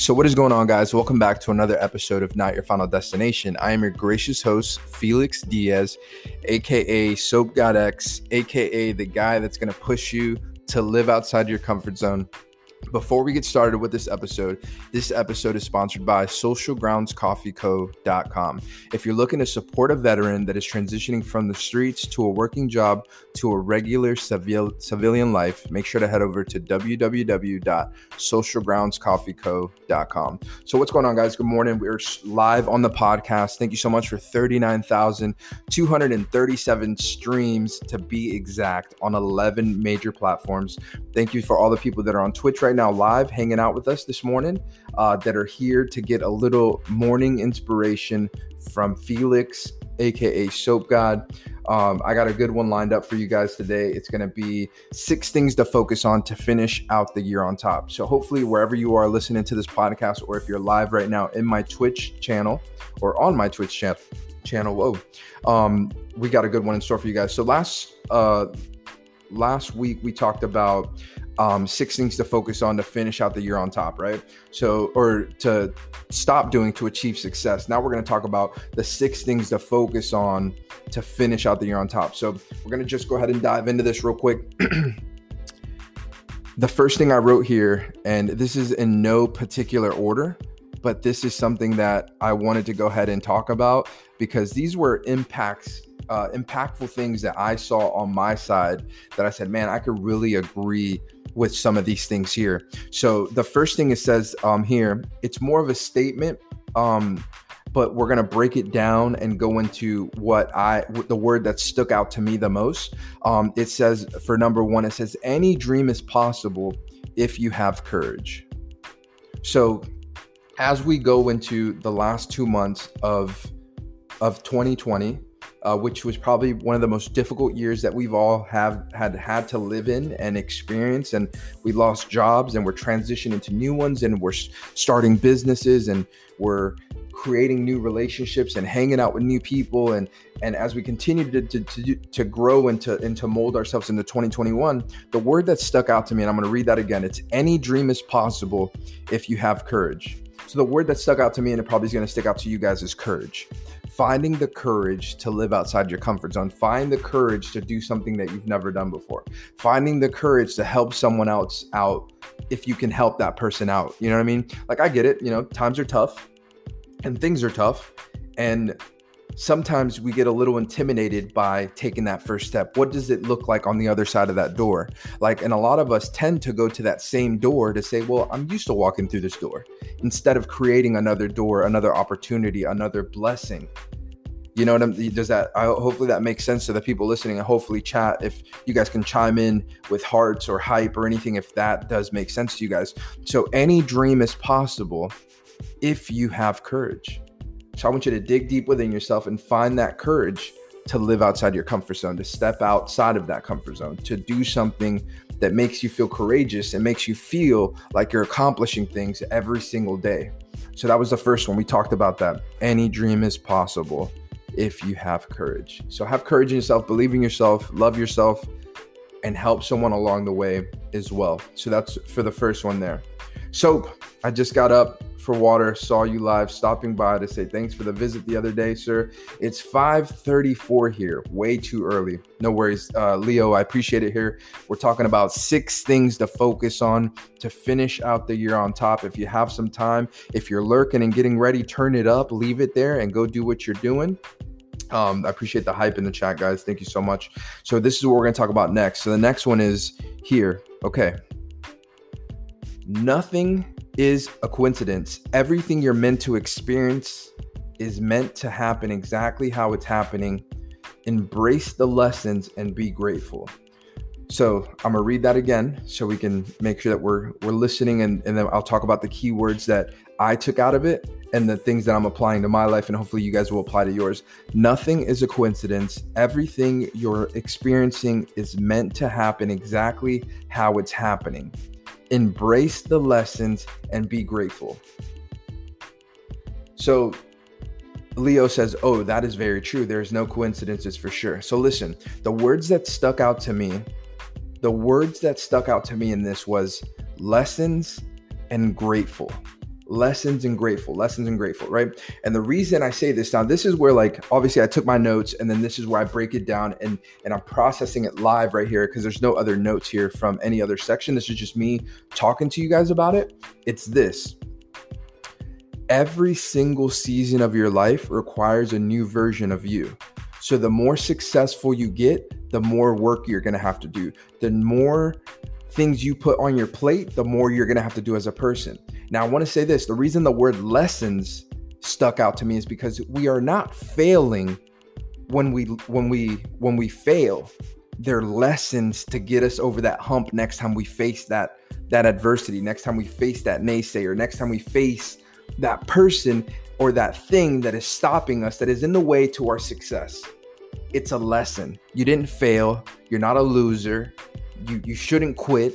So, what is going on, guys? Welcome back to another episode of Not Your Final Destination. I am your gracious host, Felix Diaz, aka Soap God X, aka the guy that's going to push you to live outside your comfort zone before we get started with this episode, this episode is sponsored by socialgroundscoffeeco.com. If you're looking to support a veteran that is transitioning from the streets to a working job to a regular civil, civilian life, make sure to head over to www.socialgroundscoffeeco.com. So, what's going on, guys? Good morning. We're live on the podcast. Thank you so much for 39,237 streams to be exact on 11 major platforms. Thank you for all the people that are on Twitch right now now live hanging out with us this morning uh, that are here to get a little morning inspiration from Felix, aka Soap God. Um, I got a good one lined up for you guys today. It's going to be six things to focus on to finish out the year on top. So, hopefully, wherever you are listening to this podcast, or if you're live right now in my Twitch channel or on my Twitch channel, channel, whoa, um, we got a good one in store for you guys. So, last uh, last week we talked about um, six things to focus on to finish out the year on top, right? So, or to stop doing to achieve success. Now we're going to talk about the six things to focus on to finish out the year on top. So, we're going to just go ahead and dive into this real quick. the first thing I wrote here, and this is in no particular order, but this is something that I wanted to go ahead and talk about because these were impacts uh, impactful things that I saw on my side that I said, man, I could really agree with some of these things here. So the first thing it says um, here, it's more of a statement. Um, but we're to break it down and go into what I, the word that stuck out to me the most. Um, it says, for number one, it says, any dream is possible if you have courage. So, as we go into the last two months of of 2020, uh, which was probably one of the most difficult years that we've all have had had to live in and experience. And we lost jobs, and we're transitioning to new ones, and we're starting businesses, and we're creating new relationships and hanging out with new people. And and as we continue to to, to, to grow and to and to mold ourselves into 2021 the word that stuck out to me and i'm going to read that again it's any dream is possible if you have courage. So the word that stuck out to me and it probably is going to stick out to you guys is courage finding the courage to live outside your comfort zone, find the courage to do something that you've never done before, finding the courage to help someone else out if you can help that person out. You know what I mean? Like, I get it, you know, times are tough and things are tough. And sometimes we get a little intimidated by taking that first step. What does it look like on the other side of that door? Like, and a lot of us tend to go to that same door to say, well, I'm used to walking through this door instead of creating another door, another opportunity, another blessing. You know what I'm does that I hopefully that makes sense to the people listening and hopefully chat if you guys can chime in with hearts or hype or anything if that does make sense to you guys. So any dream is possible if you have courage. So I want you to dig deep within yourself and find that courage to live outside your comfort zone, to step outside of that comfort zone, to do something that makes you feel courageous and makes you feel like you're accomplishing things every single day. So that was the first one. We talked about that. Any dream is possible if you have courage. So have courage in yourself, believe in yourself, love yourself, and help someone along the way as well. So that's for the first one there. Soap, I just got up for water, saw you live, stopping by to say thanks for the visit the other day, sir. It's 5:34 here, way too early. No worries, uh, Leo. I appreciate it here. We're talking about six things to focus on to finish out the year on top. If you have some time, if you're lurking and getting ready, turn it up, leave it there, and go do what you're doing. Um, I appreciate the hype in the chat, guys. Thank you so much. So this is what we're to talk about next. So the next one is here. Okay. Nothing is a coincidence. Everything you're meant to experience is meant to happen exactly how it's happening. Embrace the lessons and be grateful. So I'm gonna read that again so we can make sure that we're we're listening and, and then I'll talk about the keywords that I took out of it and the things that I'm applying to my life, and hopefully you guys will apply to yours. Nothing is a coincidence. Everything you're experiencing is meant to happen exactly how it's happening. Embrace the lessons and be grateful. So, Leo says, Oh, that is very true. There's no coincidences for sure. So, listen, the words that stuck out to me, the words that stuck out to me in this was lessons and grateful lessons and grateful lessons and grateful right? And the reason i say this now this is where like obviously i took my notes and then this is where i break it down and and i'm processing it live right here because there's no other notes here from any other section. This is just me talking to you guys about it. It's this. Every single season of your life requires a new version of you. So the more successful you get the more work you're going to have to do. The more things you put on your plate, the more you're going to have to do as a person. Now, I want to say this the reason the word lessons stuck out to me is because we are not failing when we when we when we fail. They're lessons to get us over that hump next time we face that that adversity next time we face that naysayer next time we face that person or that thing that is stopping us that is in the way to our success. It's a lesson. You didn't fail. You're not a loser. You you shouldn't quit.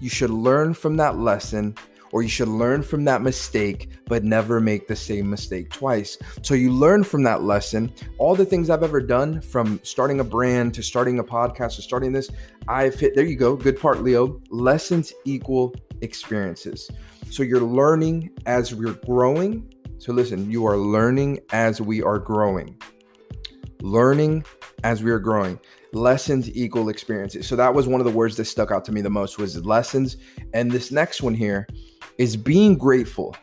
You should learn from that lesson or you should learn from that mistake, but never make the same mistake twice. So you learn from that lesson. All the things I've ever done from starting a brand to starting a podcast to starting this, I've hit there you go. Good part, Leo. Lessons equal experiences. So you're learning as we're growing. So listen, you are learning as we are growing. Learning as we are growing lessons equal experiences. So that was one of the words that stuck out to me the most was lessons. And this next one here is being grateful.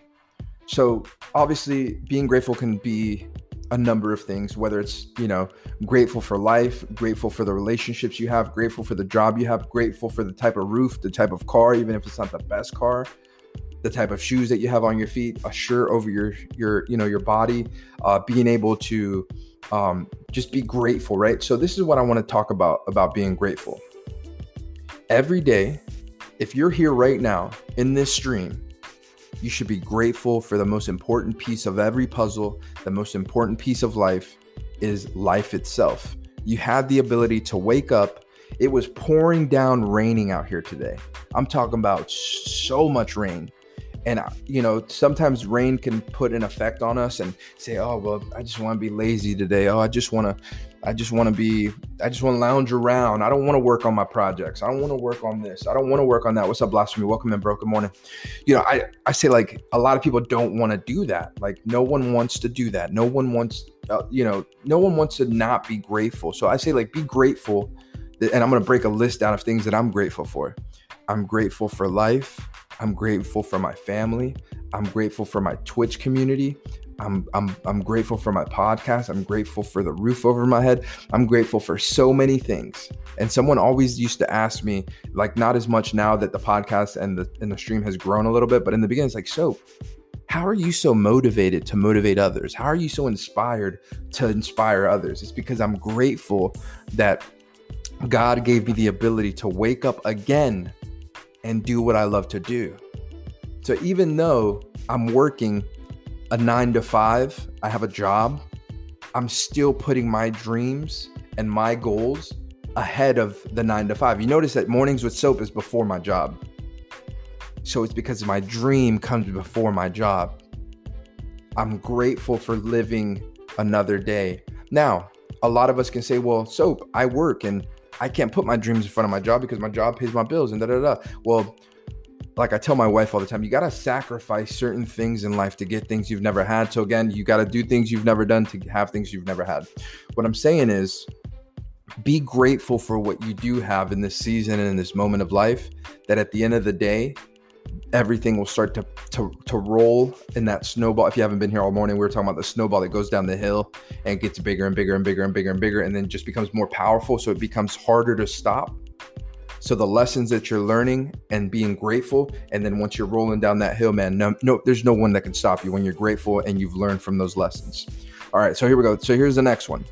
So obviously being grateful can be a number of things, whether it's, you know, grateful for life, grateful for the relationships you have, grateful for the job you have, grateful for the type of roof, the type of car, even if it's not the best car, the type of shoes that you have on your feet, a shirt over your your, you know, your body, uh, being able to um, just be grateful, right? So this is what I want to talk about about being grateful. Every day, if you're here right now in this stream, you should be grateful for the most important piece of every puzzle, the most important piece of life is life itself. You have the ability to wake up. It was pouring down raining out here today. I'm talking about so much rain and uh, you know sometimes rain can put an effect on us and say oh well i just want to be lazy today. Oh i just want to i just want to be i just want to lounge around. I don't want to work on my projects. I don't want to work on this. I don't want to work on that. What's up blasphemy? Welcome in bro. Good morning. You know i i say like a lot of people don't want to do that. Like no one wants to do that. No one wants uh, you know no one wants to not be grateful. So i say like be grateful and i'm going to break a list down of things that i'm grateful for. I'm grateful for life I'm grateful for my family. I'm grateful for my Twitch community. I'm, I'm, I'm grateful for my podcast. I'm grateful for the roof over my head. I'm grateful for so many things. And someone always used to ask me, like, not as much now that the podcast and the and the stream has grown a little bit, but in the beginning, it's like, so how are you so motivated to motivate others? How are you so inspired to inspire others? It's because I'm grateful that God gave me the ability to wake up again and do what I love to do. So even though I'm working a nine to five, I have a job, I'm still putting my dreams and my goals ahead of the nine to five. You notice that mornings with soap is before my job. So it's because my dream comes before my job. I'm grateful for living another day. Now, a lot of us can say, well, soap, I work and I can't put my dreams in front of my job because my job pays my bills and da da da. Well, like I tell my wife all the time, you got to sacrifice certain things in life to get things you've never had. So again, you got to do things you've never done to have things you've never had. What I'm saying is be grateful for what you do have in this season and in this moment of life that at the end of the day, everything will start to, to to roll in that snowball. If you haven't been here all morning, we were talking about the snowball that goes down the hill and gets bigger and bigger and bigger and bigger and bigger, and then just becomes more powerful. So it becomes harder to stop. So the lessons that you're learning and being grateful, and then once you're rolling down that hill, man, no, no, there's no one that can stop you when you're grateful and you've learned from those lessons. All right, so here we go. So here's the next one.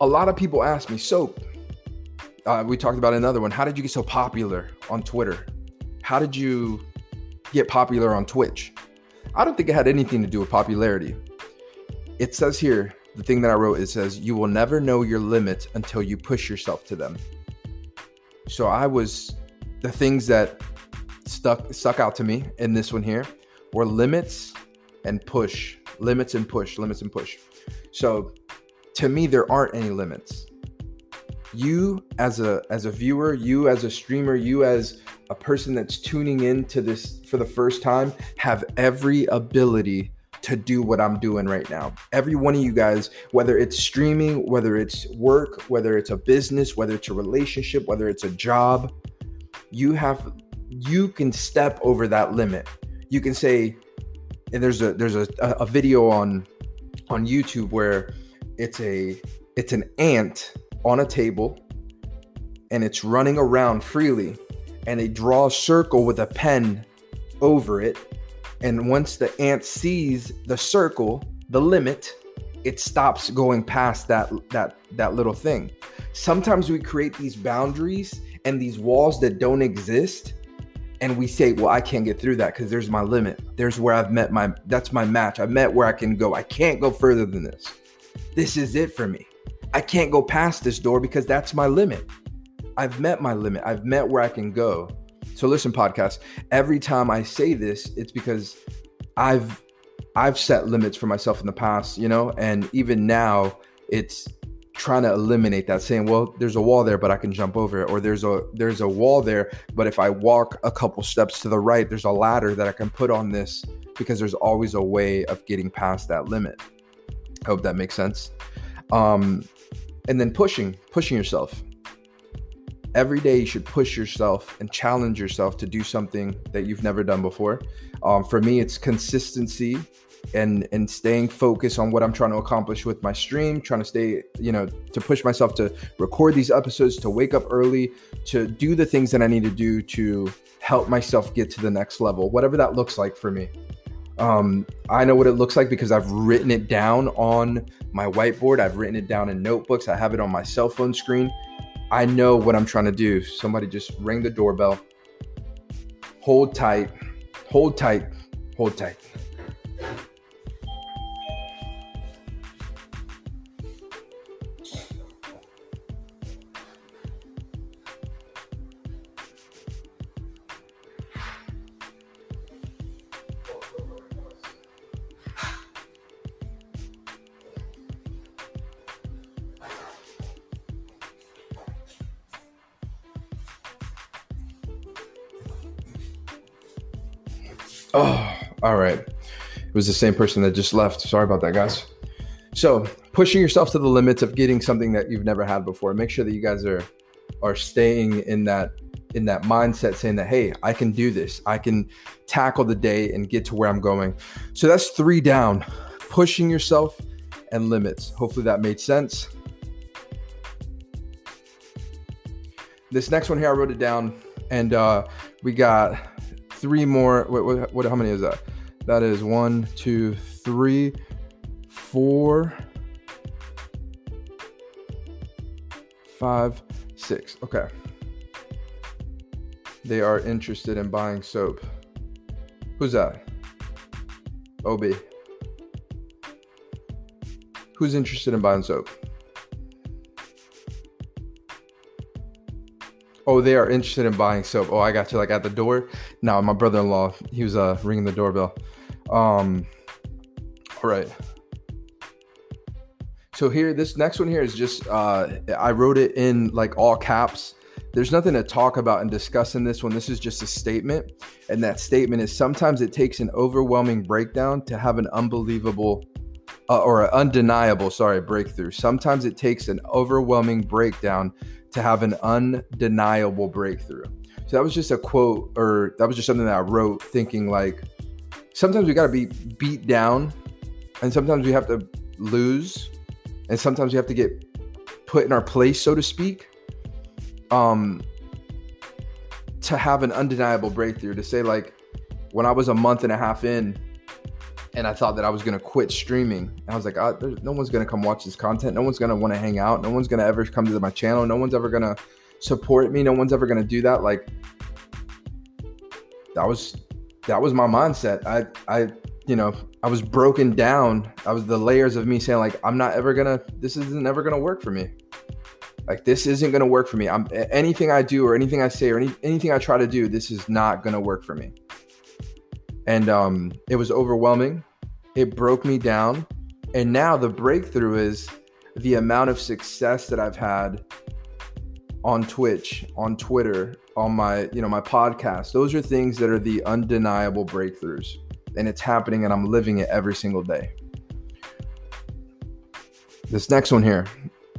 A lot of people ask me, so uh, we talked about another one. How did you get so popular on Twitter? How did you get popular on Twitch? I don't think it had anything to do with popularity. It says here, the thing that I wrote, it says, you will never know your limits until you push yourself to them. So I was, the things that stuck stuck out to me in this one here were limits and push, limits and push, limits and push. So to me, there aren't any limits you as a as a viewer you as a streamer you as a person that's tuning in to this for the first time have every ability to do what I'm doing right now. Every one of you guys, whether it's streaming, whether it's work, whether it's a business, whether it's a relationship, whether it's a job, you have you can step over that limit. You can say and there's a there's a, a video on on YouTube where it's a it's an ant on a table and it's running around freely and they draw a circle with a pen over it and once the ant sees the circle the limit it stops going past that that that little thing. Sometimes we create these boundaries and these walls that don't exist and we say well i can't get through that because there's my limit. There's where i've met my that's my match. I've met where i can go. I can't go further than this. This is it for me i can't go past this door because that's my limit. I've met my limit. I've met where i can go. So listen, podcast. Every time I say this, it's because I've I've set limits for myself in the past, you know, and even now it's trying to eliminate that saying well there's a wall there but i can jump over it or there's a there's a wall there but if i walk a couple steps to the right there's a ladder that i can put on this because there's always a way of getting past that limit. I hope that makes sense. Um and then pushing pushing yourself every day you should push yourself and challenge yourself to do something that you've never done before. Um, for me, it's consistency and and staying focused on what I'm trying to accomplish with my stream, trying to stay, you know, to push myself to record these episodes, to wake up early, to do the things that I need to do to help myself get to the next level, whatever that looks like for me. Um, I know what it looks like because I've written it down on my whiteboard. I've written it down in notebooks. I have it on my cell phone screen. I know what I'm trying to do. Somebody just ring the doorbell. Hold tight, hold tight, hold tight. Oh, all right. It was the same person that just left. Sorry about that, guys. So, pushing yourself to the limits of getting something that you've never had before. Make sure that you guys are are staying in that in that mindset saying that hey, I can do this. I can tackle the day and get to where I'm going. So that's 3 down. Pushing yourself and limits. Hopefully that made sense. This next one here I wrote it down and uh we got three more. Wait, what, what? How many is that? That is one, two, three, four, five, six. Okay. They are interested in buying soap. Who's that? OB. Who's interested in buying soap? Oh, they are interested in buying soap. Oh, I got you like at the door. Now my brother-in-law, he was uh ringing the doorbell. Um, all right. So here, this next one here is just uh, I wrote it in like all caps. There's nothing to talk about and discuss in this one. This is just a statement, and that statement is sometimes it takes an overwhelming breakdown to have an unbelievable uh, or an undeniable, sorry, breakthrough. Sometimes it takes an overwhelming breakdown to have an undeniable breakthrough. So that was just a quote, or that was just something that I wrote thinking like, sometimes we got to be beat down, and sometimes we have to lose, and sometimes we have to get put in our place, so to speak, um, to have an undeniable breakthrough. To say, like, when I was a month and a half in, and I thought that I was gonna quit streaming. I was like, oh, no one's gonna come watch this content. No one's gonna want to hang out. No one's gonna ever come to my channel. No one's ever gonna support me. No one's ever gonna do that. Like that was that was my mindset. I I you know I was broken down. I was the layers of me saying like I'm not ever gonna. This isn't ever gonna work for me. Like this isn't gonna work for me. I'm anything I do or anything I say or any, anything I try to do. This is not gonna work for me and um, it was overwhelming. It broke me down. And now the breakthrough is the amount of success that I've had on Twitch, on Twitter, on my, you know, my podcast. Those are things that are the undeniable breakthroughs. And it's happening and I'm living it every single day. This next one here.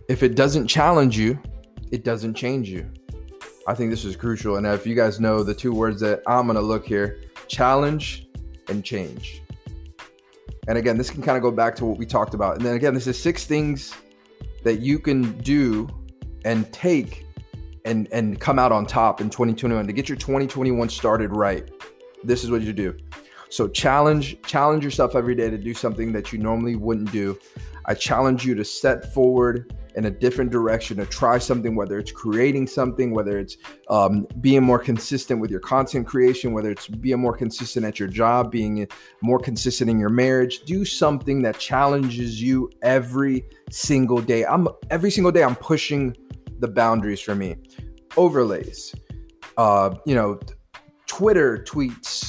If it doesn't challenge you, it doesn't change you. I think this is crucial. And if you guys know the two words that I'm to look here, challenge and change. And again, this can kind of go back to what we talked about. And then again, this is six things that you can do and take and and come out on top in 2021 to get your 2021 started right. This is what you do. So challenge challenge yourself every day to do something that you normally wouldn't do. I challenge you to set forward in a different direction to try something, whether it's creating something, whether it's um, being more consistent with your content creation, whether it's being more consistent at your job, being more consistent in your marriage. Do something that challenges you every single day. I'm every single day I'm pushing the boundaries for me. Overlays, uh, you know, Twitter tweets,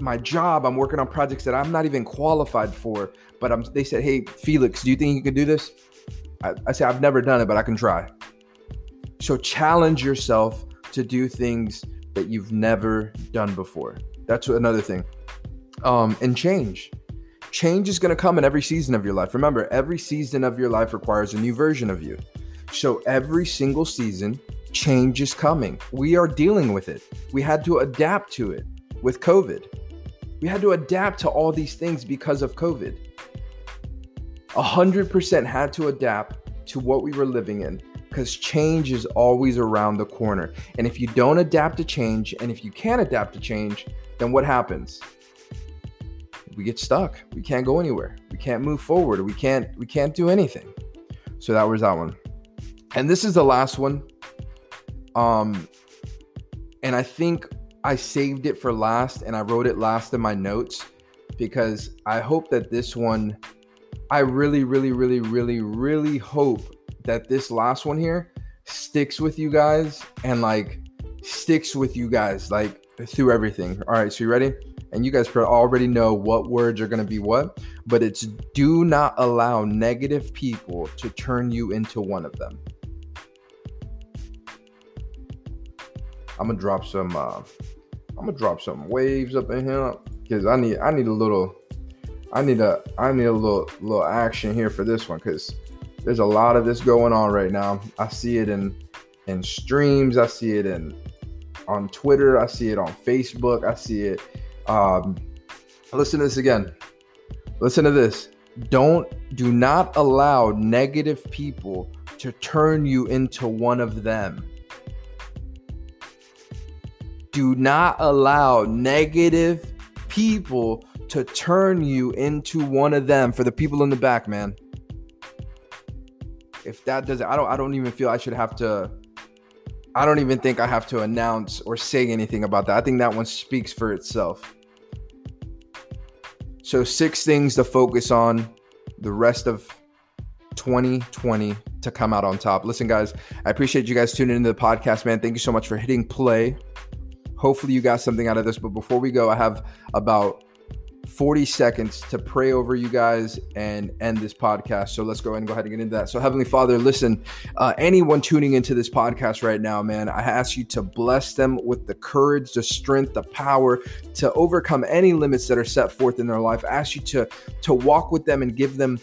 my job. I'm working on projects that I'm not even qualified for, but I'm, they said, "Hey, Felix, do you think you could do this?" I, I say I've never done it, but I can try. So challenge yourself to do things that you've never done before. That's another thing. Um, and change. Change is going to come in every season of your life. Remember, every season of your life requires a new version of you. So every single season, change is coming. We are dealing with it. We had to adapt to it with COVID. We had to adapt to all these things because of COVID. 100% had to adapt to what we were living in because change is always around the corner. And if you don't adapt to change, and if you can't adapt to change, then what happens? We get stuck. We can't go anywhere. We can't move forward. We can't we can't do anything. So that was that one. And this is the last one. Um and I think I saved it for last and I wrote it last in my notes because I hope that this one I really, really, really, really, really hope that this last one here sticks with you guys and like sticks with you guys like through everything. All right, so you ready? And you guys already know what words are going to be what, but it's do not allow negative people to turn you into one of them. I'm gonna drop some. Uh, I'm gonna drop some waves up in here because I need. I need a little I need a I need a little little action here for this one because there's a lot of this going on right now. I see it in in streams. I see it in on Twitter. I see it on Facebook. I see it. Um, listen to this again. Listen to this. Don't do not allow negative people to turn you into one of them. Do not allow negative people to turn you into one of them for the people in the back, man. If that doesn't, I don't, I don't even feel I should have to. I don't even think I have to announce or say anything about that. I think that one speaks for itself. So, six things to focus on the rest of 2020 to come out on top. Listen, guys, I appreciate you guys tuning into the podcast, man. Thank you so much for hitting play. Hopefully, you got something out of this. But before we go, I have about 40 seconds to pray over you guys and end this podcast. So let's go ahead and go ahead and get into that. So, Heavenly Father, listen, uh, anyone tuning into this podcast right now, man, I ask you to bless them with the courage, the strength, the power to overcome any limits that are set forth in their life. I ask you to, to walk with them and give them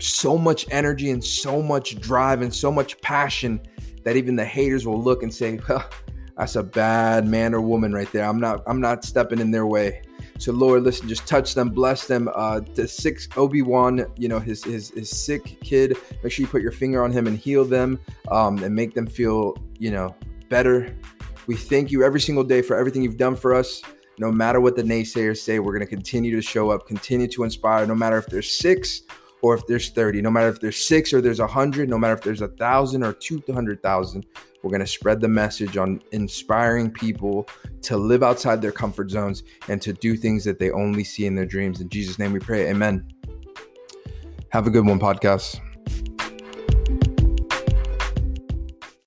so much energy and so much drive and so much passion that even the haters will look and say, well, that's a bad man or woman right there. I'm not I'm not stepping in their way. So Lord, listen, just touch them, bless them. Uh, the six Obi Wan, you know, his, his his sick kid. Make sure you put your finger on him and heal them, um, and make them feel, you know, better. We thank you every single day for everything you've done for us. No matter what the naysayers say, we're going to continue to show up, continue to inspire. No matter if there's six or if there's 30, no matter if there's six or there's a hundred, no matter if there's a thousand or two hundred thousand, we're going to spread the message on inspiring people to live outside their comfort zones and to do things that they only see in their dreams. In Jesus' name we pray. Amen. Have a good one, podcast.